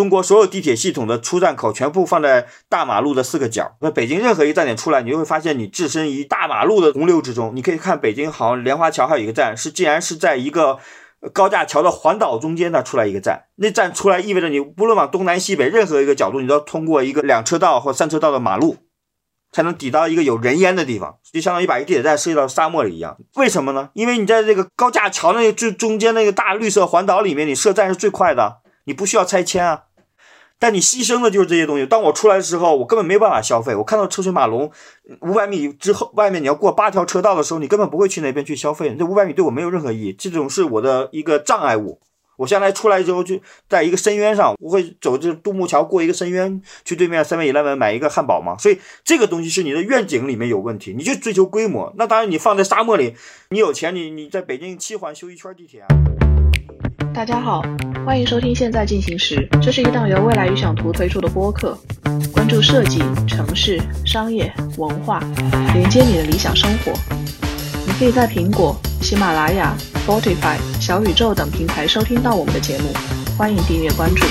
中国所有地铁系统的出站口全部放在大马路的四个角。那北京任何一个站点出来，你就会发现你置身于大马路的洪流之中。你可以看北京好像莲花桥还有一个站是，竟然是在一个高架桥的环岛中间呢出来一个站。那站出来意味着你不论往东南西北任何一个角度，你都要通过一个两车道或三车道的马路。才能抵到一个有人烟的地方，就相当于把一个地铁站设计到沙漠里一样。为什么呢？因为你在这个高架桥那个最中间那个大绿色环岛里面，你设站是最快的，你不需要拆迁啊。但你牺牲的就是这些东西。当我出来的时候，我根本没办法消费。我看到车水马龙，五百米之后外面你要过八条车道的时候，你根本不会去那边去消费。这五百米对我没有任何意义，这种是我的一个障碍物。我现在出来之后，就在一个深渊上，我会走这独木桥过一个深渊，去对面三味 eleven 买一个汉堡嘛。所以这个东西是你的愿景里面有问题，你就追求规模。那当然，你放在沙漠里，你有钱，你你在北京七环修一圈地铁。大家好，欢迎收听《现在进行时》，这是一档由未来预想图推出的播客，关注设计、城市、商业、文化，连接你的理想生活。你可以在苹果、喜马拉雅。Spotify、小宇宙等平台收听到我们的节目，欢迎订阅关注。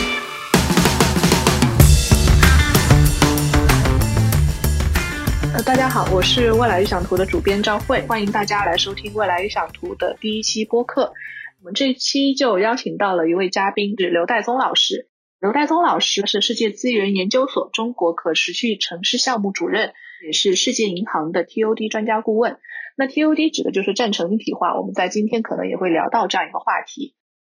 呃，大家好，我是未来预想图的主编赵慧，欢迎大家来收听未来预想图的第一期播客。我们这期就邀请到了一位嘉宾，是刘代宗老师。刘代宗老师是世界资源研究所中国可持续城市项目主任，也是世界银行的 TOD 专家顾问。那 TOD 指的就是站城一体化，我们在今天可能也会聊到这样一个话题。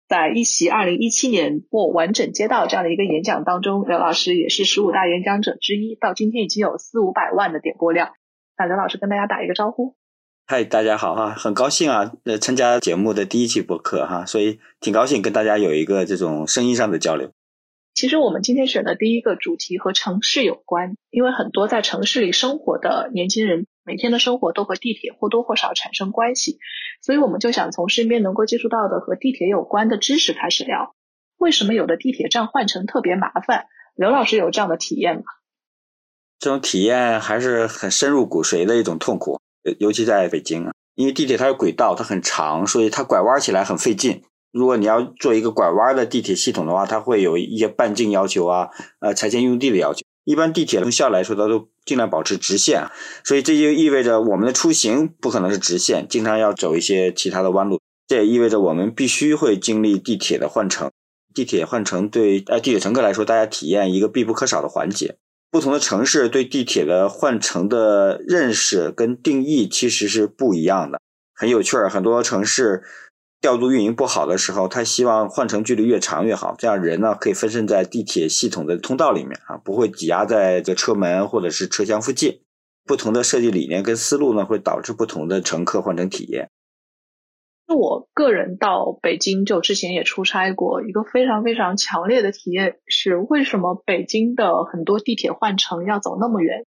在一席二零一七年或完整街道这样的一个演讲当中，刘老师也是十五大演讲者之一，到今天已经有四五百万的点播量。那刘老师跟大家打一个招呼。嗨，大家好哈，很高兴啊，呃，参加节目的第一期播客哈，所以挺高兴跟大家有一个这种声音上的交流。其实我们今天选的第一个主题和城市有关，因为很多在城市里生活的年轻人，每天的生活都和地铁或多或少产生关系，所以我们就想从身边能够接触到的和地铁有关的知识开始聊。为什么有的地铁站换乘特别麻烦？刘老师有这样的体验吗？这种体验还是很深入骨髓的一种痛苦，尤其在北京啊，因为地铁它有轨道，它很长，所以它拐弯起来很费劲。如果你要做一个拐弯的地铁系统的话，它会有一些半径要求啊，呃，拆迁用地的要求。一般地铁从效来说，它都尽量保持直线，所以这就意味着我们的出行不可能是直线，经常要走一些其他的弯路。这也意味着我们必须会经历地铁的换乘。地铁换乘对呃地铁乘客来说，大家体验一个必不可少的环节。不同的城市对地铁的换乘的认识跟定义其实是不一样的。很有趣儿，很多城市。调度运营不好的时候，他希望换乘距离越长越好，这样人呢可以分散在地铁系统的通道里面啊，不会挤压在这车门或者是车厢附近。不同的设计理念跟思路呢，会导致不同的乘客换乘体验。我个人到北京就之前也出差过，一个非常非常强烈的体验是，为什么北京的很多地铁换乘要走那么远？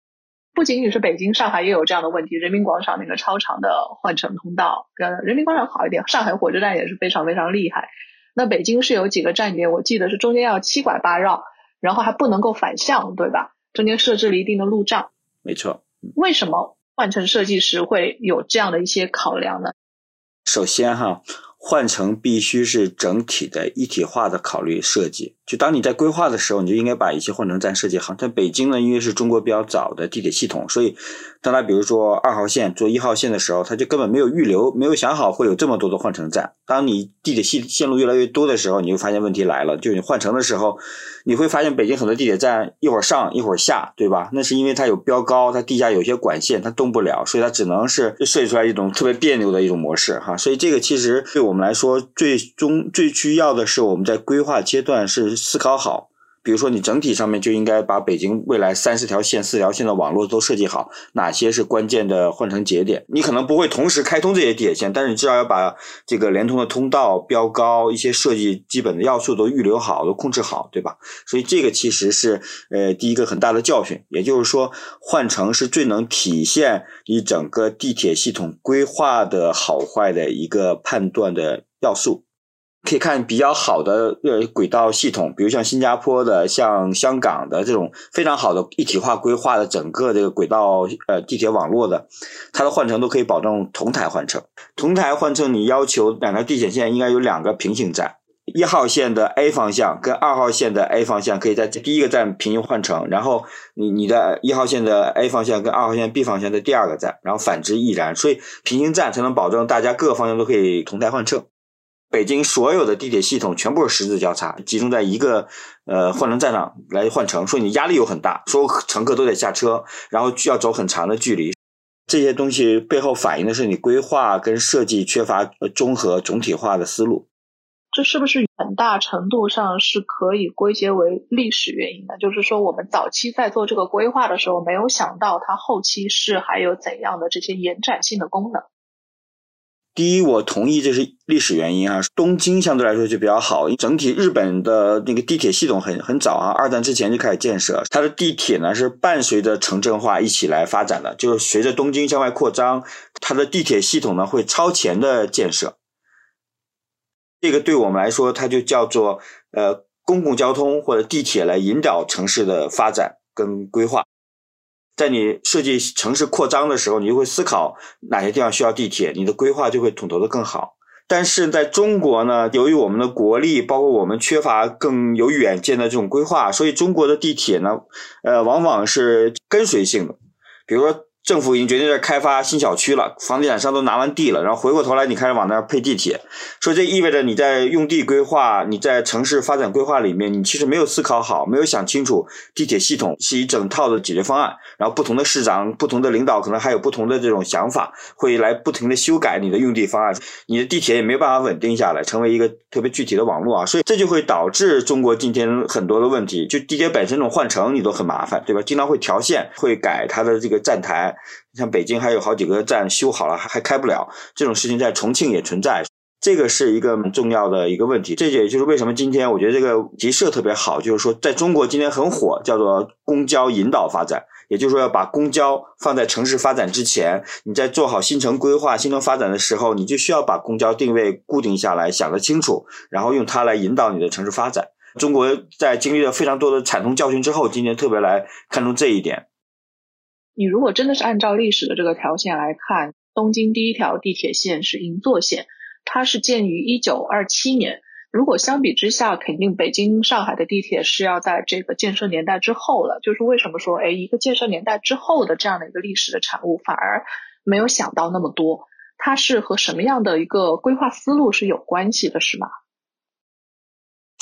不仅仅是北京，上海也有这样的问题。人民广场那个超长的换乘通道，呃，人民广场好一点。上海火车站也是非常非常厉害。那北京是有几个站点，我记得是中间要七拐八绕，然后还不能够反向，对吧？中间设置了一定的路障。没错。为什么换乘设计师会有这样的一些考量呢？首先哈。换乘必须是整体的一体化的考虑设计。就当你在规划的时候，你就应该把一些换乘站设计好。在北京呢，因为是中国比较早的地铁系统，所以当他比如说二号线做一号线的时候，他就根本没有预留，没有想好会有这么多的换乘站。当你地铁线线路越来越多的时候，你就发现问题来了。就你换乘的时候，你会发现北京很多地铁站一会儿上一会儿下，对吧？那是因为它有标高，它地下有些管线它动不了，所以它只能是设计出来一种特别别扭的一种模式哈。所以这个其实对。我们来说，最终最需要的是我们在规划阶段是思考好。比如说，你整体上面就应该把北京未来三十条线、四条线的网络都设计好，哪些是关键的换乘节点？你可能不会同时开通这些地铁线，但是你至少要把这个连通的通道、标高、一些设计基本的要素都预留好、都控制好，对吧？所以这个其实是呃第一个很大的教训。也就是说，换乘是最能体现你整个地铁系统规划的好坏的一个判断的要素。可以看比较好的呃轨道系统，比如像新加坡的、像香港的这种非常好的一体化规划的整个这个轨道呃地铁网络的，它的换乘都可以保证同台换乘。同台换乘，你要求两条地铁线应该有两个平行站，一号线的 A 方向跟二号线的 A 方向可以在第一个站平行换乘，然后你你的一号线的 A 方向跟二号线 B 方向的第二个站，然后反之亦然，所以平行站才能保证大家各个方向都可以同台换乘。北京所有的地铁系统全部是十字交叉，集中在一个呃换乘站上来换乘，所以你压力又很大，所有乘客都得下车，然后需要走很长的距离。这些东西背后反映的是你规划跟设计缺乏综合总体化的思路。这是不是很大程度上是可以归结为历史原因呢？就是说，我们早期在做这个规划的时候，没有想到它后期是还有怎样的这些延展性的功能。第一，我同意这是历史原因啊。东京相对来说就比较好，整体日本的那个地铁系统很很早啊，二战之前就开始建设。它的地铁呢是伴随着城镇化一起来发展的，就是随着东京向外扩张，它的地铁系统呢会超前的建设。这个对我们来说，它就叫做呃公共交通或者地铁来引导城市的发展跟规划。在你设计城市扩张的时候，你就会思考哪些地方需要地铁，你的规划就会统筹的更好。但是在中国呢，由于我们的国力，包括我们缺乏更有远见的这种规划，所以中国的地铁呢，呃，往往是跟随性的，比如说。政府已经决定在开发新小区了，房地产商都拿完地了，然后回过头来你开始往那儿配地铁，所以这意味着你在用地规划、你在城市发展规划里面，你其实没有思考好，没有想清楚地铁系统是一整套的解决方案。然后不同的市长、不同的领导可能还有不同的这种想法，会来不停的修改你的用地方案，你的地铁也没有办法稳定下来，成为一个特别具体的网络啊。所以这就会导致中国今天很多的问题，就地铁本身这种换乘你都很麻烦，对吧？经常会调线，会改它的这个站台。像北京还有好几个站修好了还还开不了，这种事情在重庆也存在，这个是一个很重要的一个问题。这也就是为什么今天我觉得这个题设特别好，就是说在中国今天很火，叫做公交引导发展，也就是说要把公交放在城市发展之前，你在做好新城规划、新城发展的时候，你就需要把公交定位固定下来，想得清楚，然后用它来引导你的城市发展。中国在经历了非常多的惨痛教训之后，今天特别来看重这一点。你如果真的是按照历史的这个条线来看，东京第一条地铁线是银座线，它是建于一九二七年。如果相比之下，肯定北京、上海的地铁是要在这个建设年代之后了。就是为什么说，哎，一个建设年代之后的这样的一个历史的产物，反而没有想到那么多，它是和什么样的一个规划思路是有关系的，是吗？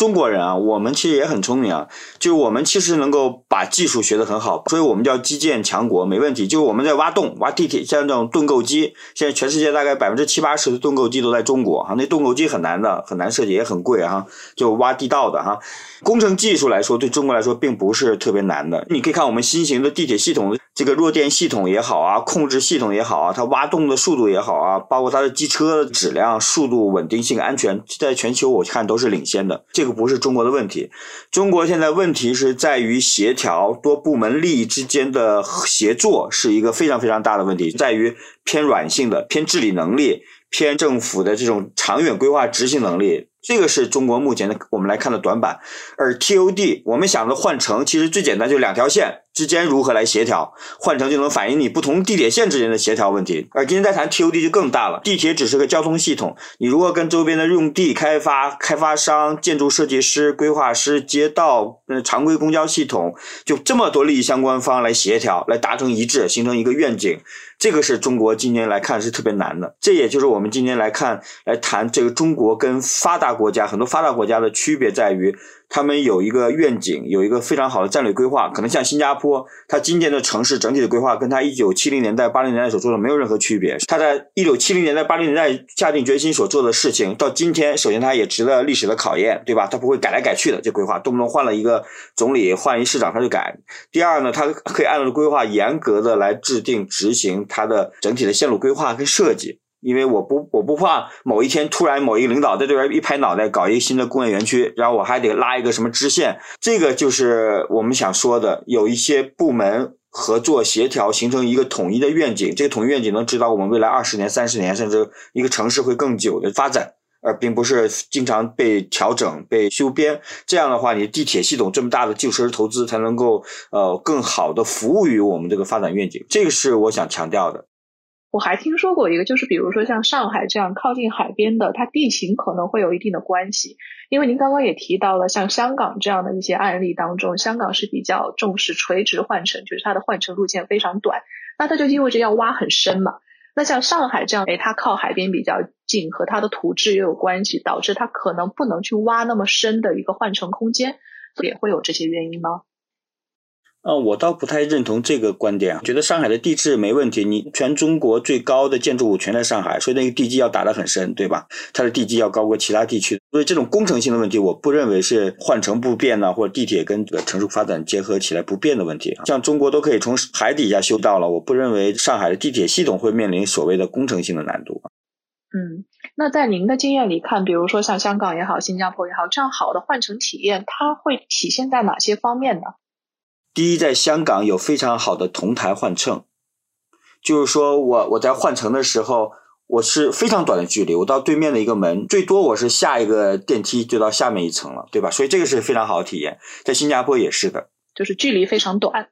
中国人啊，我们其实也很聪明啊，就是我们其实能够把技术学得很好，所以我们叫基建强国，没问题。就是我们在挖洞、挖地铁，像这种盾构机，现在全世界大概百分之七八十的盾构机都在中国哈。那盾构机很难的，很难设计，也很贵哈。就挖地道的哈，工程技术来说，对中国来说并不是特别难的。你可以看我们新型的地铁系统，这个弱电系统也好啊，控制系统也好啊，它挖洞的速度也好啊，包括它的机车的质量、速度、稳定性、安全，在全球我看都是领先的。这个。不是中国的问题，中国现在问题是在于协调多部门利益之间的协作是一个非常非常大的问题，在于偏软性的、偏治理能力、偏政府的这种长远规划执行能力。这个是中国目前的我们来看的短板，而 TOD 我们想着换乘其实最简单，就两条线。之间如何来协调，换乘就能反映你不同地铁线之间的协调问题。而今天在谈 TOD 就更大了，地铁只是个交通系统，你如果跟周边的用地开发、开发商、建筑设计师、规划师、街道、嗯常规公交系统，就这么多利益相关方来协调，来达成一致，形成一个愿景。这个是中国今年来看是特别难的，这也就是我们今天来看来谈这个中国跟发达国家很多发达国家的区别在于。他们有一个愿景，有一个非常好的战略规划。可能像新加坡，它今天的城市整体的规划跟它一九七零年代、八零年代所做的没有任何区别。它在一九七零年代、八零年代下定决心所做的事情，到今天，首先它也值得历史的考验，对吧？它不会改来改去的，这规划动不动换了一个总理、换一市长他就改。第二呢，它可以按照规划严格的来制定、执行它的整体的线路规划跟设计。因为我不我不怕某一天突然某一个领导在这边一拍脑袋搞一个新的工业园区，然后我还得拉一个什么支线，这个就是我们想说的，有一些部门合作协调，形成一个统一的愿景，这个统一愿景能指导我们未来二十年、三十年，甚至一个城市会更久的发展，而并不是经常被调整、被修编。这样的话，你地铁系统这么大的旧设施投资才能够呃更好的服务于我们这个发展愿景，这个是我想强调的。我还听说过一个，就是比如说像上海这样靠近海边的，它地形可能会有一定的关系。因为您刚刚也提到了，像香港这样的一些案例当中，香港是比较重视垂直换乘，就是它的换乘路线非常短，那它就意味着要挖很深嘛。那像上海这样，哎，它靠海边比较近，和它的土质也有关系，导致它可能不能去挖那么深的一个换乘空间，也会有这些原因吗？呃，我倒不太认同这个观点，觉得上海的地质没问题。你全中国最高的建筑物全在上海，所以那个地基要打得很深，对吧？它的地基要高过其他地区，所以这种工程性的问题，我不认为是换乘不便呢，或者地铁跟这个城市发展结合起来不便的问题。像中国都可以从海底下修道了，我不认为上海的地铁系统会面临所谓的工程性的难度。嗯，那在您的经验里看，比如说像香港也好，新加坡也好，这样好的换乘体验，它会体现在哪些方面呢？第一，在香港有非常好的同台换乘，就是说我我在换乘的时候，我是非常短的距离，我到对面的一个门，最多我是下一个电梯就到下面一层了，对吧？所以这个是非常好的体验。在新加坡也是的，就是距离非常短，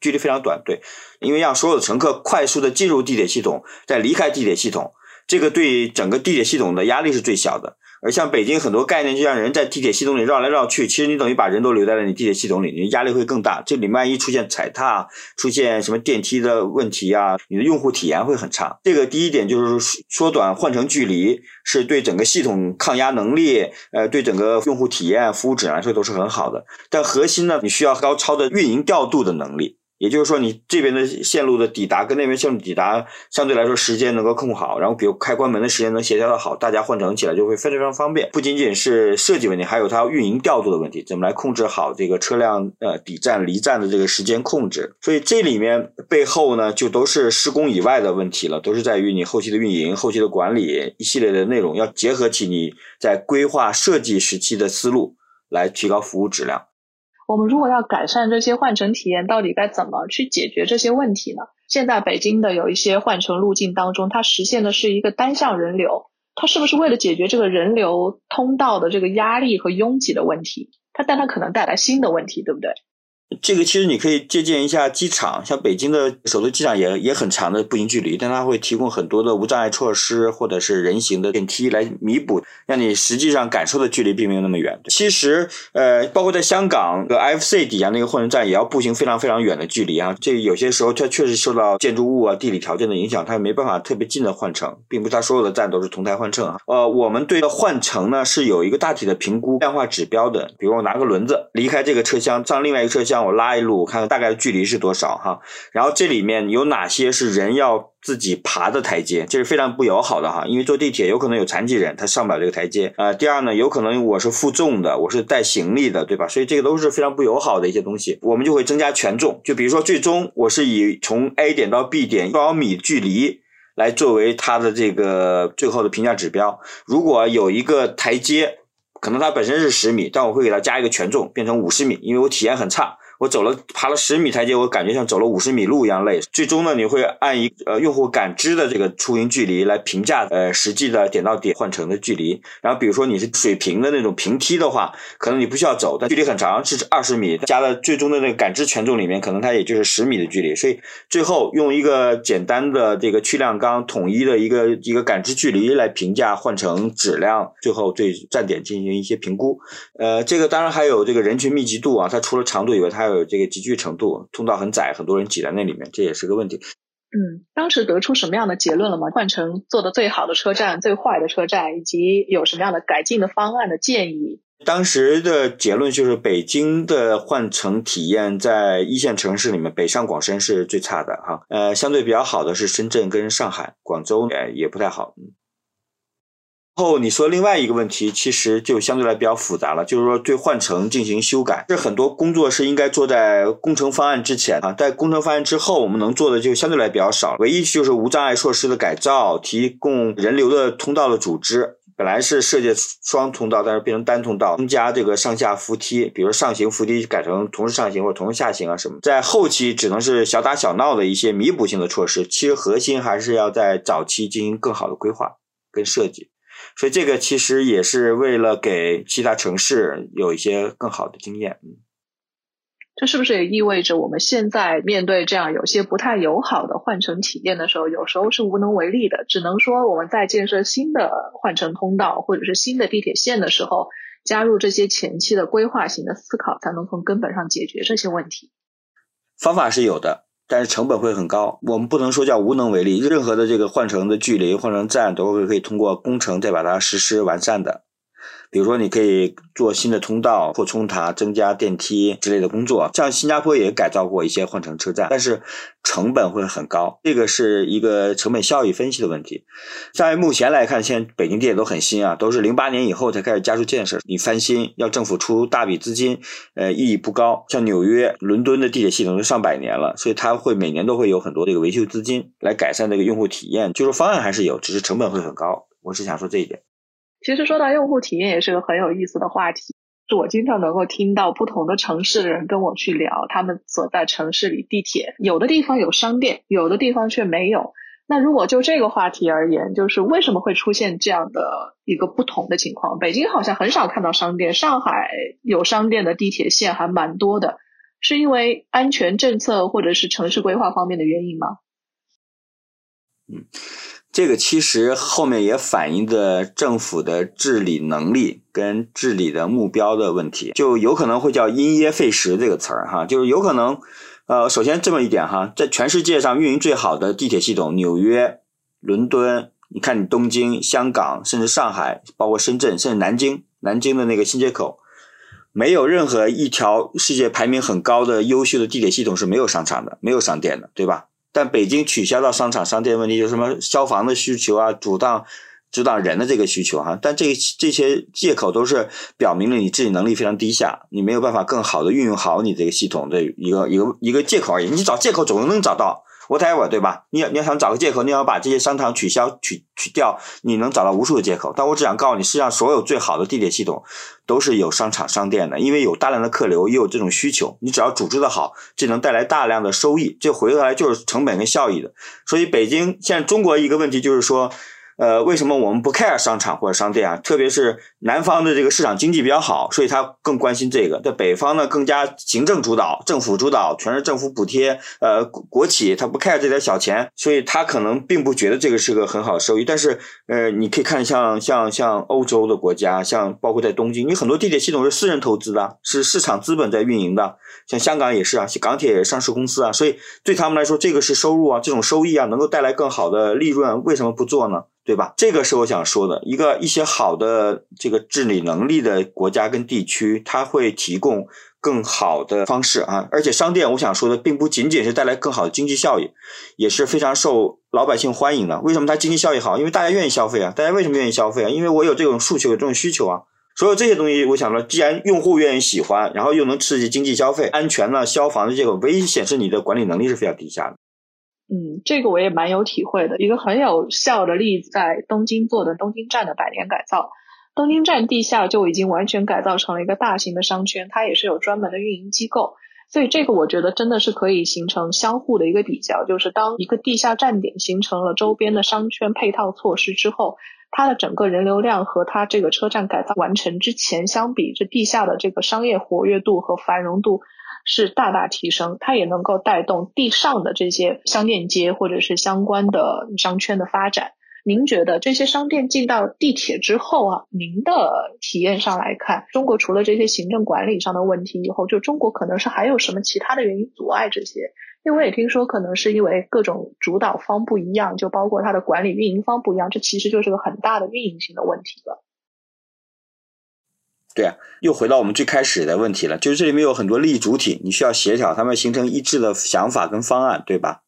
距离非常短，对，因为让所有的乘客快速的进入地铁系统，再离开地铁系统，这个对整个地铁系统的压力是最小的。而像北京很多概念，就像人在地铁系统里绕来绕去，其实你等于把人都留在了你地铁系统里，你压力会更大。这里万一出现踩踏、出现什么电梯的问题啊，你的用户体验会很差。这个第一点就是缩短换乘距离，是对整个系统抗压能力，呃，对整个用户体验、服务质量来说都是很好的。但核心呢，你需要高超的运营调度的能力。也就是说，你这边的线路的抵达跟那边线路抵达相对来说时间能够控好，然后比如开关门的时间能协调的好，大家换乘起来就会非常非常方便。不仅仅是设计问题，还有它运营调度的问题，怎么来控制好这个车辆呃抵站离站的这个时间控制？所以这里面背后呢，就都是施工以外的问题了，都是在于你后期的运营、后期的管理一系列的内容，要结合起你在规划设计时期的思路，来提高服务质量。我们如果要改善这些换乘体验，到底该怎么去解决这些问题呢？现在北京的有一些换乘路径当中，它实现的是一个单向人流，它是不是为了解决这个人流通道的这个压力和拥挤的问题？它但它可能带来新的问题，对不对？这个其实你可以借鉴一下机场，像北京的首都机场也也很长的步行距离，但它会提供很多的无障碍措施或者是人行的电梯来弥补，让你实际上感受的距离并没有那么远。其实，呃，包括在香港的 FC 底下那个换乘站也要步行非常非常远的距离啊。这有些时候它确实受到建筑物啊、地理条件的影响，它也没办法特别近的换乘，并不是它所有的站都是同台换乘啊。呃，我们对的换乘呢是有一个大体的评估量化指标的，比如我拿个轮子离开这个车厢上另外一个车厢。让我拉一路，我看看大概的距离是多少哈。然后这里面有哪些是人要自己爬的台阶，这是非常不友好的哈。因为坐地铁有可能有残疾人，他上不了这个台阶啊。第二呢，有可能我是负重的，我是带行李的，对吧？所以这个都是非常不友好的一些东西。我们就会增加权重，就比如说最终我是以从 A 点到 B 点多少米距离来作为它的这个最后的评价指标。如果有一个台阶，可能它本身是十米，但我会给它加一个权重，变成五十米，因为我体验很差。我走了爬了十米台阶，我感觉像走了五十米路一样累。最终呢，你会按一呃用户感知的这个出行距离来评价呃实际的点到点换乘的距离。然后比如说你是水平的那种平梯的话，可能你不需要走，但距离很长是二十米，加了最终的那个感知权重里面，可能它也就是十米的距离。所以最后用一个简单的这个去量纲统一的一个一个感知距离来评价换乘质量，最后对站点进行一些评估。呃，这个当然还有这个人群密集度啊，它除了长度以外，它还有这个集聚程度，通道很窄，很多人挤在那里面，这也是个问题。嗯，当时得出什么样的结论了吗？换乘做的最好的车站、最坏的车站，以及有什么样的改进的方案的建议？当时的结论就是，北京的换乘体验在一线城市里面，北上广深是最差的哈。呃，相对比较好的是深圳跟上海，广州也也不太好。后你说另外一个问题，其实就相对来比较复杂了，就是说对换乘进行修改，这很多工作是应该做在工程方案之前啊，在工程方案之后，我们能做的就相对来比较少，唯一就是无障碍措施的改造，提供人流的通道的组织，本来是设计双通道，但是变成单通道，增加这个上下扶梯，比如上行扶梯改成同时上行或者同时下行啊什么，在后期只能是小打小闹的一些弥补性的措施，其实核心还是要在早期进行更好的规划跟设计。所以这个其实也是为了给其他城市有一些更好的经验。这是不是也意味着我们现在面对这样有些不太友好的换乘体验的时候，有时候是无能为力的，只能说我们在建设新的换乘通道或者是新的地铁线的时候，加入这些前期的规划型的思考，才能从根本上解决这些问题。方法是有的，但是成本会很高。我们不能说叫无能为力，任何的这个换乘的距离、换乘站都会可以通过工程再把它实施完善的。比如说，你可以做新的通道、扩充塔、增加电梯之类的工作。像新加坡也改造过一些换乘车站，但是成本会很高。这个是一个成本效益分析的问题。在目前来看，现在北京地铁都很新啊，都是零八年以后才开始加速建设。你翻新要政府出大笔资金，呃，意义不高。像纽约、伦敦的地铁系统都上百年了，所以它会每年都会有很多这个维修资金来改善这个用户体验。就是方案还是有，只是成本会很高。我是想说这一点。其实说到用户体验，也是个很有意思的话题。我经常能够听到不同的城市的人跟我去聊，他们所在城市里地铁有的地方有商店，有的地方却没有。那如果就这个话题而言，就是为什么会出现这样的一个不同的情况？北京好像很少看到商店，上海有商店的地铁线还蛮多的，是因为安全政策或者是城市规划方面的原因吗？嗯。这个其实后面也反映的政府的治理能力跟治理的目标的问题，就有可能会叫因噎废食这个词儿哈，就是有可能，呃，首先这么一点哈，在全世界上运营最好的地铁系统，纽约、伦敦，你看你东京、香港，甚至上海，包括深圳，甚至南京，南京的那个新街口，没有任何一条世界排名很高的优秀的地铁系统是没有商场的，没有商店的，对吧？但北京取消到商场商店问题，就什么消防的需求啊，阻挡阻挡人的这个需求哈？但这这些借口都是表明了你自己能力非常低下，你没有办法更好的运用好你这个系统的一个一个一个借口而已。你找借口总能找到。Whatever 对吧？你要你要想找个借口，你要把这些商场取消取取掉，你能找到无数的借口。但我只想告诉你，世界上所有最好的地铁系统都是有商场商店的，因为有大量的客流，也有这种需求。你只要组织的好，这能带来大量的收益，这回过来就是成本跟效益的。所以北京现在中国一个问题就是说。呃，为什么我们不 care 商场或者商店啊？特别是南方的这个市场经济比较好，所以他更关心这个。在北方呢，更加行政主导、政府主导，全是政府补贴。呃，国企他不 care 这点小钱，所以他可能并不觉得这个是个很好的收益。但是，呃，你可以看像像像欧洲的国家，像包括在东京，你很多地铁系统是私人投资的，是市场资本在运营的。像香港也是啊，港铁上市公司啊，所以对他们来说，这个是收入啊，这种收益啊，能够带来更好的利润，为什么不做呢？对吧？这个是我想说的一个一些好的这个治理能力的国家跟地区，它会提供更好的方式啊。而且商店，我想说的并不仅仅是带来更好的经济效益，也是非常受老百姓欢迎的。为什么它经济效益好？因为大家愿意消费啊。大家为什么愿意消费啊？因为我有这种诉求，有这种需求啊。所有这些东西，我想说，既然用户愿意喜欢，然后又能刺激经济消费，安全呢、消防的这个，唯一显示你的管理能力是非常低下的。嗯，这个我也蛮有体会的。一个很有效的例子，在东京做的东京站的百年改造，东京站地下就已经完全改造成了一个大型的商圈，它也是有专门的运营机构。所以这个我觉得真的是可以形成相互的一个比较，就是当一个地下站点形成了周边的商圈配套措施之后，它的整个人流量和它这个车站改造完成之前相比，这地下的这个商业活跃度和繁荣度。是大大提升，它也能够带动地上的这些商店街或者是相关的商圈的发展。您觉得这些商店进到地铁之后啊，您的体验上来看，中国除了这些行政管理上的问题以后，就中国可能是还有什么其他的原因阻碍这些？因为我也听说，可能是因为各种主导方不一样，就包括它的管理运营方不一样，这其实就是个很大的运营性的问题了。对啊，又回到我们最开始的问题了，就是这里面有很多利益主体，你需要协调他们形成一致的想法跟方案，对吧？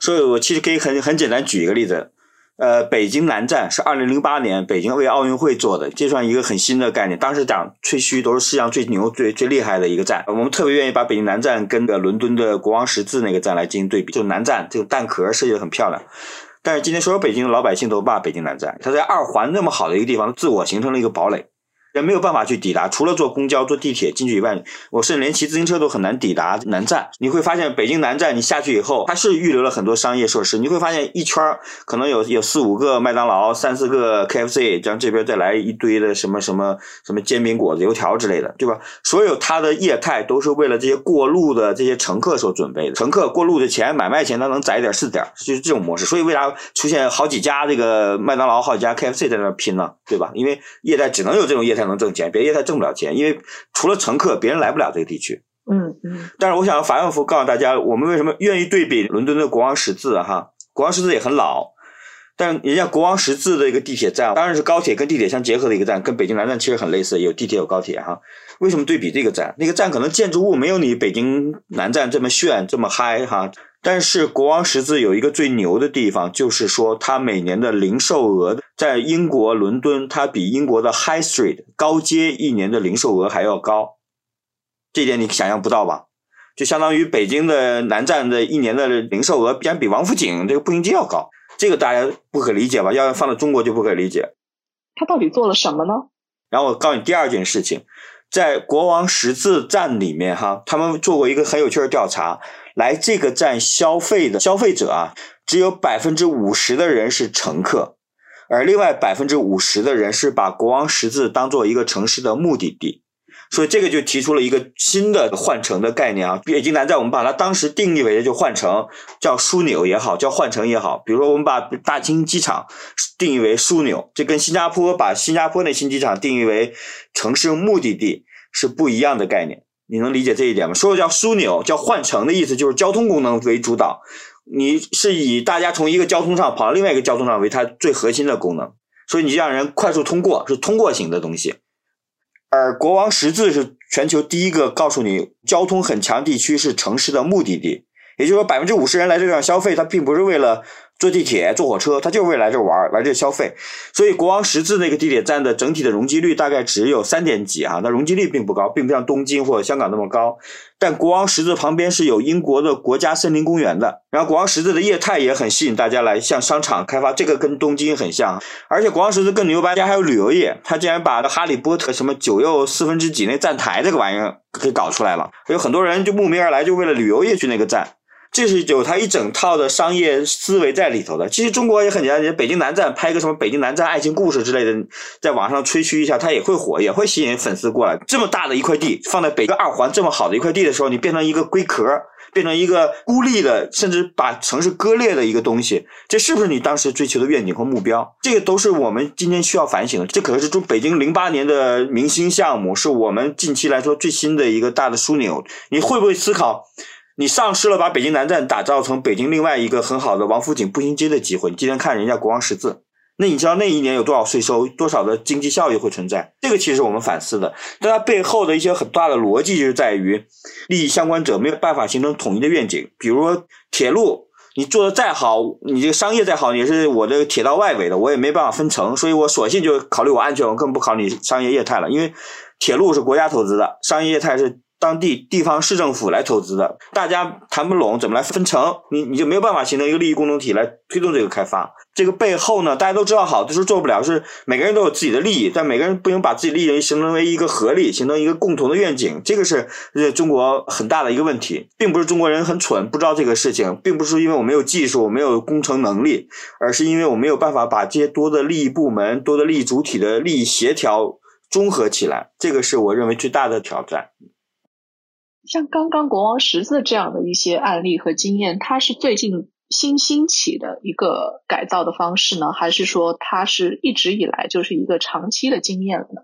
所以我其实可以很很简单举一个例子，呃，北京南站是二零零八年北京为奥运会做的，这算一个很新的概念。当时讲吹嘘都是世界上最牛、最最厉害的一个站，我们特别愿意把北京南站跟的伦敦的国王十字那个站来进行对比，就南站这个蛋壳设计的很漂亮。但是今天所有北京的老百姓都骂北京南站，它在二环那么好的一个地方，自我形成了一个堡垒。人没有办法去抵达，除了坐公交、坐地铁进去以外，我甚至连骑自行车都很难抵达南站。你会发现，北京南站你下去以后，它是预留了很多商业设施。你会发现一圈可能有有四五个麦当劳，三四个 KFC，这样这边再来一堆的什么什么什么煎饼果子、油条之类的，对吧？所有它的业态都是为了这些过路的这些乘客所准备的。乘客过路的钱、买卖钱，他能攒一点是点，就是这种模式。所以为啥出现好几家这个麦当劳、好几家 KFC 在那拼呢？对吧？因为业态只能有这种业态能挣钱，别的业态。挣不了钱，因为除了乘客，别人来不了这个地区。嗯嗯。但是我想反反复告诉大家，我们为什么愿意对比伦敦的国王十字？哈，国王十字也很老，但人家国王十字的一个地铁站，当然是高铁跟地铁相结合的一个站，跟北京南站其实很类似，有地铁有高铁哈。为什么对比这个站？那个站可能建筑物没有你北京南站这么炫，这么嗨哈。但是国王十字有一个最牛的地方，就是说它每年的零售额在英国伦敦，它比英国的 High Street 高街一年的零售额还要高，这点你想象不到吧？就相当于北京的南站的一年的零售额，竟然比王府井这个步行街要高，这个大家不可理解吧？要放到中国就不可理解。他到底做了什么呢？然后我告诉你第二件事情，在国王十字站里面哈，他们做过一个很有趣的调查。来这个站消费的消费者啊，只有百分之五十的人是乘客，而另外百分之五十的人是把国王十字当做一个城市的目的地，所以这个就提出了一个新的换乘的概念啊。北京南站我们把它当时定义为就换乘，叫枢纽也好，叫换乘也好。比如说我们把大兴机场定义为枢纽，这跟新加坡把新加坡那新机场定义为城市目的地是不一样的概念。你能理解这一点吗？说的叫枢纽，叫换乘的意思，就是交通功能为主导。你是以大家从一个交通上跑到另外一个交通上为它最核心的功能，所以你让人快速通过是通过型的东西。而国王十字是全球第一个告诉你交通很强地区是城市的目的地，也就是说百分之五十人来这上消费，它并不是为了。坐地铁、坐火车，他就是为来这玩来这消费。所以国王十字那个地铁站的整体的容积率大概只有三点几啊，那容积率并不高，并不像东京或者香港那么高。但国王十字旁边是有英国的国家森林公园的，然后国王十字的业态也很吸引大家来向商场开发，这个跟东京很像。而且国王十字更牛掰，家还有旅游业，他竟然把哈利波特什么九又四分之几那站台这个玩意儿给搞出来了，有很多人就慕名而来，就为了旅游业去那个站。这是有它一整套的商业思维在里头的。其实中国也很简单，北京南站拍个什么北京南站爱情故事之类的，在网上吹嘘一下，它也会火，也会吸引粉丝过来。这么大的一块地放在北个二环这么好的一块地的时候，你变成一个龟壳，变成一个孤立的，甚至把城市割裂的一个东西，这是不是你当时追求的愿景和目标？这个都是我们今天需要反省的。这可能是中北京零八年的明星项目，是我们近期来说最新的一个大的枢纽。你会不会思考？你丧失了把北京南站打造成北京另外一个很好的王府井步行街的机会。你今天看人家国王十字，那你知道那一年有多少税收，多少的经济效益会存在？这个其实我们反思的，但它背后的一些很大的逻辑就是在于，利益相关者没有办法形成统一的愿景。比如说铁路，你做的再好，你这个商业再好，也是我这个铁道外围的，我也没办法分成，所以我索性就考虑我安全，我更不考虑商业业态了，因为铁路是国家投资的，商业业态是。当地地方市政府来投资的，大家谈不拢，怎么来分成？你你就没有办法形成一个利益共同体来推动这个开发。这个背后呢，大家都知道，好就是做不了，是每个人都有自己的利益，但每个人不能把自己利益形成为一个合力，形成一个共同的愿景。这个是中国很大的一个问题，并不是中国人很蠢不知道这个事情，并不是因为我没有技术、没有工程能力，而是因为我没有办法把这些多的利益部门、多的利益主体的利益协调综合起来。这个是我认为最大的挑战。像刚刚国王十字这样的一些案例和经验，它是最近新兴起的一个改造的方式呢，还是说它是一直以来就是一个长期的经验了呢？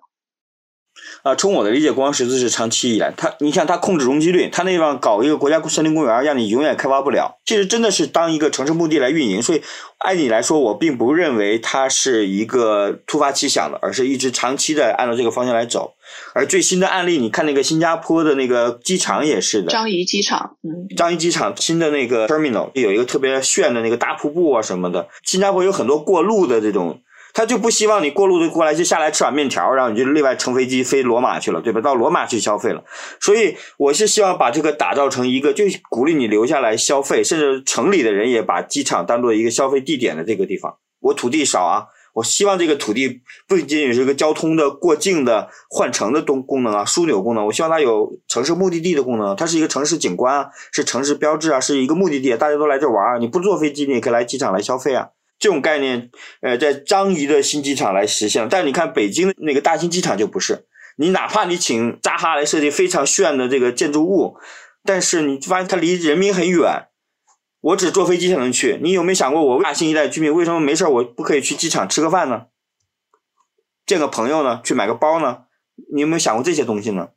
啊，从我的理解，国王十字是长期以来，它你像它控制容积率，它那地方搞一个国家森林公园，让你永远开发不了，其实真的是当一个城市墓地来运营。所以按理来说，我并不认为它是一个突发奇想的，而是一直长期的按照这个方向来走。而最新的案例，你看那个新加坡的那个机场也是的，樟宜机场，嗯，樟宜机场新的那个 terminal 有一个特别炫的那个大瀑布啊什么的。新加坡有很多过路的这种。他就不希望你过路的过来就下来吃碗面条，然后你就另外乘飞机飞罗马去了，对吧？到罗马去消费了。所以我是希望把这个打造成一个，就鼓励你留下来消费，甚至城里的人也把机场当做一个消费地点的这个地方。我土地少啊，我希望这个土地不仅仅是一个交通的过境的换乘的东功能啊，枢纽功能，我希望它有城市目的地的功能，它是一个城市景观啊，是城市标志啊，是一个目的地，大家都来这玩儿，你不坐飞机你也可以来机场来消费啊。这种概念，呃，在张掖的新机场来实现，但你看北京那个大兴机场就不是，你哪怕你请扎哈来设计非常炫的这个建筑物，但是你发现它离人民很远。我只坐飞机才能去，你有没有想过，我大新一代居民为什么没事我不可以去机场吃个饭呢？见个朋友呢？去买个包呢？你有没有想过这些东西呢？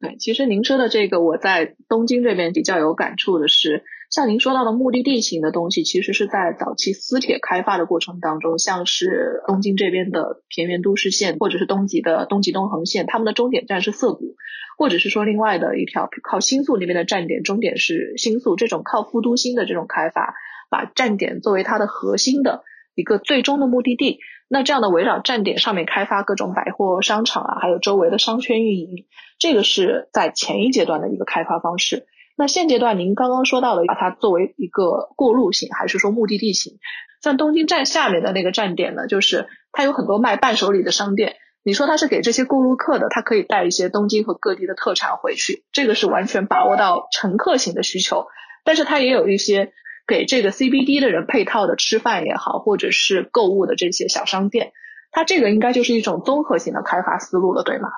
对，其实您说的这个，我在东京这边比较有感触的是。像您说到的目的地型的东西，其实是在早期私铁开发的过程当中，像是东京这边的田园都市线，或者是东极的东极东横线，他们的终点站是涩谷，或者是说另外的一条靠新宿那边的站点，终点是新宿，这种靠副都心的这种开发，把站点作为它的核心的一个最终的目的地，那这样的围绕站点上面开发各种百货商场啊，还有周围的商圈运营，这个是在前一阶段的一个开发方式。那现阶段您刚刚说到的，把它作为一个过路型，还是说目的地型？像东京站下面的那个站点呢，就是它有很多卖伴手礼的商店。你说它是给这些过路客的，它可以带一些东京和各地的特产回去，这个是完全把握到乘客型的需求。但是它也有一些给这个 CBD 的人配套的吃饭也好，或者是购物的这些小商店，它这个应该就是一种综合性的开发思路了，对吗？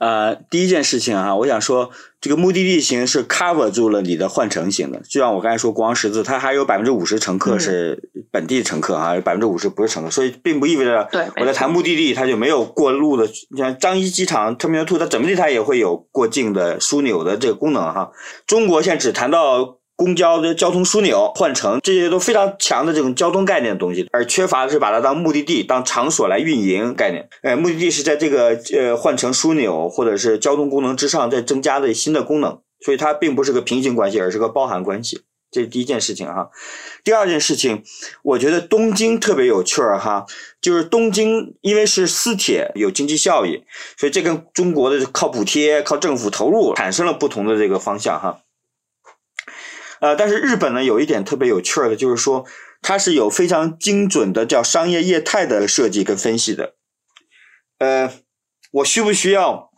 呃，第一件事情啊，我想说，这个目的地型是 cover 住了你的换乘型的，就像我刚才说，国王十字它还有百分之五十乘客是本地乘客啊，百分之五十不是乘客，所以并不意味着我在谈目的地，它就没有过路的。你像张一机场 Terminal Two，它怎么地它也会有过境的枢纽的这个功能哈。中国现在只谈到。公交的交通枢纽换乘，这些都非常强的这种交通概念的东西，而缺乏的是把它当目的地、当场所来运营概念。哎，目的地是在这个呃换乘枢纽或者是交通功能之上再增加的新的功能，所以它并不是个平行关系，而是个包含关系。这是第一件事情哈。第二件事情，我觉得东京特别有趣儿哈，就是东京因为是私铁有经济效益，所以这跟中国的靠补贴、靠政府投入产生了不同的这个方向哈。呃，但是日本呢，有一点特别有趣儿的，就是说它是有非常精准的叫商业业态的设计跟分析的。呃，我需不需要？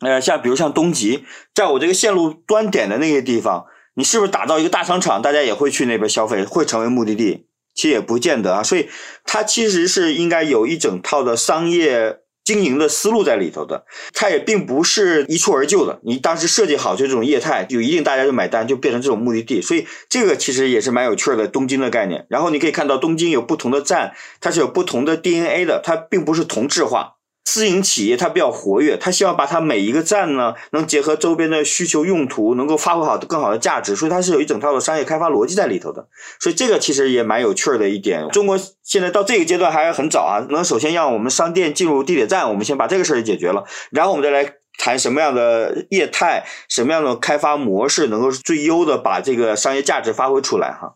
呃，像比如像东极，在我这个线路端点的那些地方，你是不是打造一个大商场，大家也会去那边消费，会成为目的地？其实也不见得啊。所以它其实是应该有一整套的商业。经营的思路在里头的，它也并不是一蹴而就的。你当时设计好就这种业态，就一定大家就买单，就变成这种目的地。所以这个其实也是蛮有趣的东京的概念。然后你可以看到东京有不同的站，它是有不同的 DNA 的，它并不是同质化。私营企业它比较活跃，它希望把它每一个站呢，能结合周边的需求用途，能够发挥好更好的价值，所以它是有一整套的商业开发逻辑在里头的。所以这个其实也蛮有趣的一点。中国现在到这个阶段还很早啊，能首先让我们商店进入地铁站，我们先把这个事儿解决了，然后我们再来谈什么样的业态、什么样的开发模式能够最优的把这个商业价值发挥出来哈。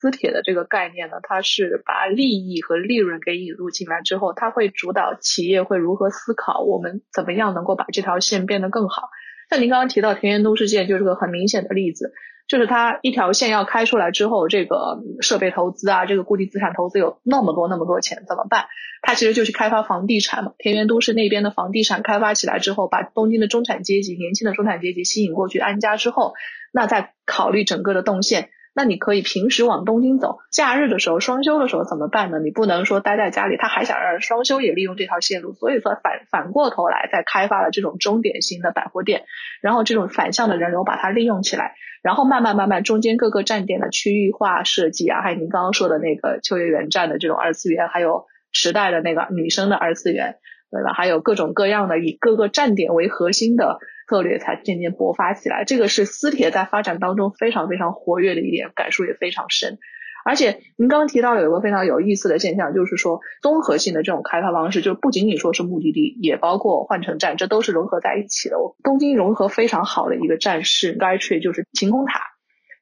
私铁的这个概念呢，它是把利益和利润给引入进来之后，它会主导企业会如何思考，我们怎么样能够把这条线变得更好。像您刚刚提到田园都市线就是个很明显的例子，就是它一条线要开出来之后，这个设备投资啊，这个固定资产投资有那么多那么多钱，怎么办？它其实就是开发房地产嘛。田园都市那边的房地产开发起来之后，把东京的中产阶级、年轻的中产阶级吸引过去安家之后，那再考虑整个的动线。那你可以平时往东京走，假日的时候、双休的时候怎么办呢？你不能说待在家里，他还想让双休也利用这条线路，所以说反反过头来再开发了这种终点型的百货店，然后这种反向的人流把它利用起来，然后慢慢慢慢中间各个站点的区域化设计啊，还有您刚刚说的那个秋叶原站的这种二次元，还有时代的那个女生的二次元，对吧？还有各种各样的以各个站点为核心的。策略才渐渐勃发起来，这个是私铁在发展当中非常非常活跃的一点，感触也非常深。而且您刚刚提到有一个非常有意思的现象，就是说综合性的这种开发方式，就不仅仅说是目的地，也包括换乘站，这都是融合在一起的。东京融合非常好的一个站是 Gaytree，就是晴空塔。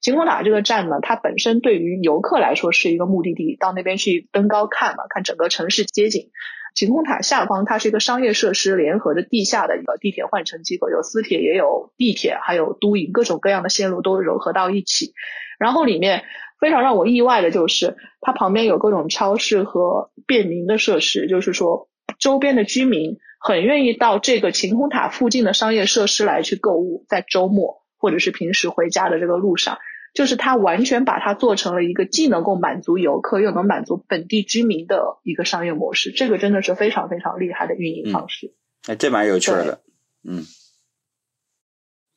晴空塔这个站呢，它本身对于游客来说是一个目的地，到那边去登高看嘛，看整个城市街景。晴空塔下方，它是一个商业设施联合的地下的一个地铁换乘机构，有私铁也有地铁，还有都营，各种各样的线路都融合到一起。然后里面非常让我意外的就是，它旁边有各种超市和便民的设施，就是说周边的居民很愿意到这个晴空塔附近的商业设施来去购物，在周末或者是平时回家的这个路上，就是它完全把它做成了一个既能够满足游客又能满足本地居民的一个商业模式，这个真的是非常非常厉害的运营方式。哎，这蛮有趣的，嗯。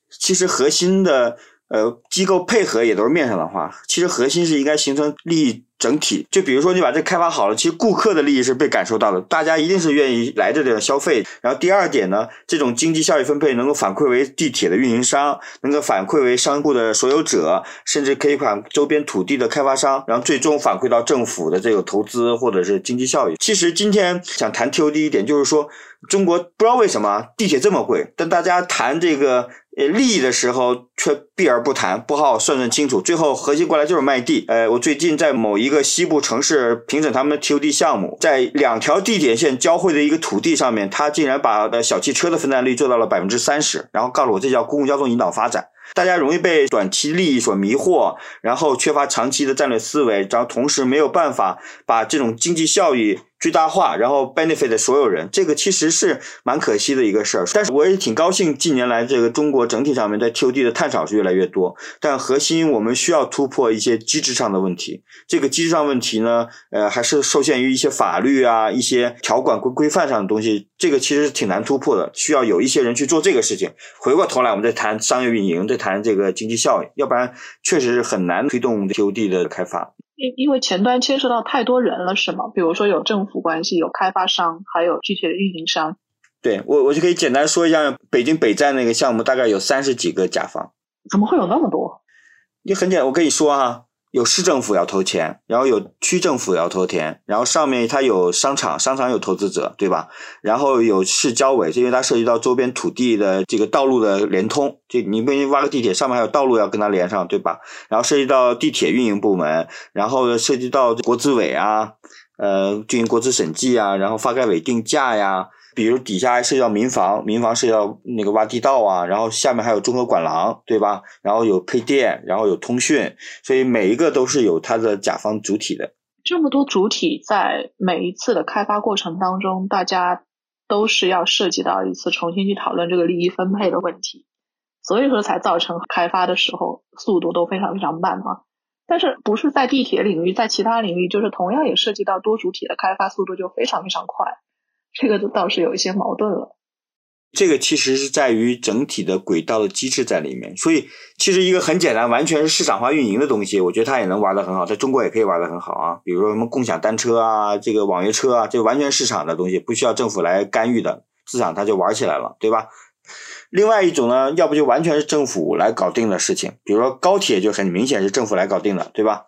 其实核心的呃机构配合也都是面上的话，其实核心是应该形成利益整体。就比如说你把这开发好了，其实顾客的利益是被感受到的，大家一定是愿意来这里消费。然后第二点呢，这种经济效益分配能够反馈为地铁的运营商，能够反馈为商铺的所有者，甚至可以反周边土地的开发商，然后最终反馈到政府的这个投资或者是经济效益。其实今天想谈 TOD 一点，就是说中国不知道为什么地铁这么贵，但大家谈这个。呃，利益的时候却避而不谈，不好好算算清楚，最后核心过来就是卖地。呃，我最近在某一个西部城市评审他们的 TOD 项目，在两条地铁线交汇的一个土地上面，他竟然把呃小汽车的分担率做到了百分之三十，然后告诉我这叫公共交通引导发展。大家容易被短期利益所迷惑，然后缺乏长期的战略思维，然后同时没有办法把这种经济效益。最大化，然后 benefit 所有人，这个其实是蛮可惜的一个事儿。但是我也挺高兴，近年来这个中国整体上面在 TOD 的探讨是越来越多。但核心我们需要突破一些机制上的问题。这个机制上问题呢，呃，还是受限于一些法律啊、一些条管规规范上的东西。这个其实挺难突破的，需要有一些人去做这个事情。回过头来，我们再谈商业运营，再谈这个经济效益，要不然确实是很难推动 TOD 的开发。因因为前端牵涉到太多人了，是吗？比如说有政府关系，有开发商，还有具体的运营商。对我，我就可以简单说一下，北京北站那个项目大概有三十几个甲方。怎么会有那么多？你很简单，我跟你说哈。有市政府要投钱，然后有区政府要投钱，然后上面它有商场，商场有投资者，对吧？然后有市交委，因为它涉及到周边土地的这个道路的联通，这你不挖个地铁，上面还有道路要跟它连上，对吧？然后涉及到地铁运营部门，然后涉及到国资委啊，呃，进行国资审计啊，然后发改委定价呀。比如底下还涉及到民房，民房涉及到那个挖地道啊，然后下面还有综合管廊，对吧？然后有配电，然后有通讯，所以每一个都是有它的甲方主体的。这么多主体在每一次的开发过程当中，大家都是要涉及到一次重新去讨论这个利益分配的问题，所以说才造成开发的时候速度都非常非常慢嘛。但是不是在地铁领域，在其他领域，就是同样也涉及到多主体的开发速度就非常非常快。这个倒是有一些矛盾了。这个其实是在于整体的轨道的机制在里面，所以其实一个很简单、完全是市场化运营的东西，我觉得它也能玩得很好，在中国也可以玩得很好啊。比如说什么共享单车啊，这个网约车啊，这完全市场的东西，不需要政府来干预的，市场它就玩起来了，对吧？另外一种呢，要不就完全是政府来搞定的事情，比如说高铁就很明显是政府来搞定的，对吧？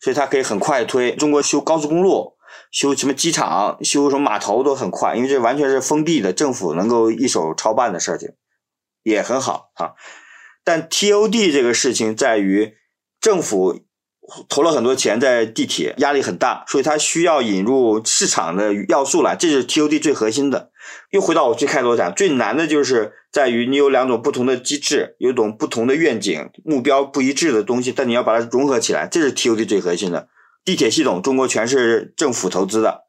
所以它可以很快推。中国修高速公路。修什么机场、修什么码头都很快，因为这完全是封闭的，政府能够一手操办的事情，也很好啊。但 TOD 这个事情在于政府投了很多钱在地铁，压力很大，所以它需要引入市场的要素来，这是 TOD 最核心的。又回到我最开头讲，最难的就是在于你有两种不同的机制，有种不同的愿景、目标不一致的东西，但你要把它融合起来，这是 TOD 最核心的。地铁系统，中国全是政府投资的，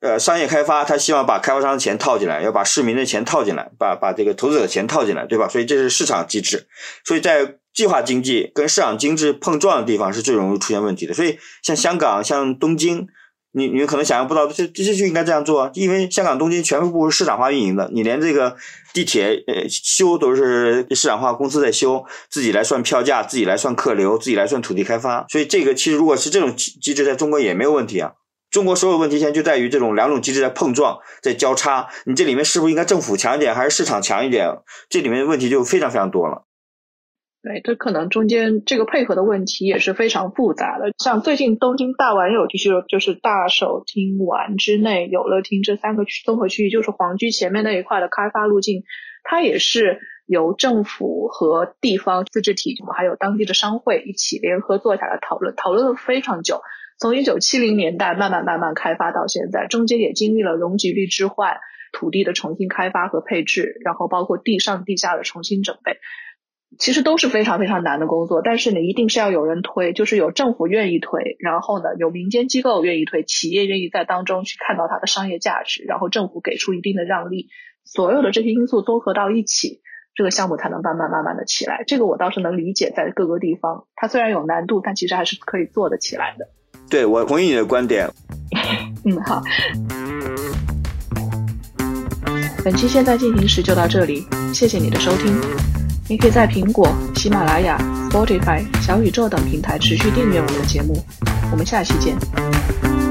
呃，商业开发，他希望把开发商的钱套进来，要把市民的钱套进来，把把这个投资者的钱套进来，对吧？所以这是市场机制。所以在计划经济跟市场经济碰撞的地方是最容易出现问题的。所以像香港、像东京。你你可能想象不到，这这些就应该这样做，因为香港、东京全部是市场化运营的，你连这个地铁呃修都是市场化公司在修，自己来算票价，自己来算客流，自己来算土地开发，所以这个其实如果是这种机制，在中国也没有问题啊。中国所有问题现在就在于这种两种机制在碰撞，在交叉，你这里面是不是应该政府强一点，还是市场强一点？这里面问题就非常非常多了。对，这可能中间这个配合的问题也是非常复杂的。像最近东京大丸有地区，就是大手町丸之内、有乐町这三个区综合区域，就是皇居前面那一块的开发路径，它也是由政府和地方自治体还有当地的商会一起联合坐下来讨论，讨论了非常久，从一九七零年代慢慢慢慢开发到现在，中间也经历了容积率置换、土地的重新开发和配置，然后包括地上地下的重新准备。其实都是非常非常难的工作，但是你，一定是要有人推，就是有政府愿意推，然后呢，有民间机构愿意推，企业愿意在当中去看到它的商业价值，然后政府给出一定的让利，所有的这些因素综合到一起，这个项目才能慢慢慢慢的起来。这个我倒是能理解，在各个地方，它虽然有难度，但其实还是可以做得起来的。对，我同意你的观点。嗯，好。本期现在进行时就到这里，谢谢你的收听。你可以在苹果、喜马拉雅、Spotify、小宇宙等平台持续订阅我们的节目。我们下期见。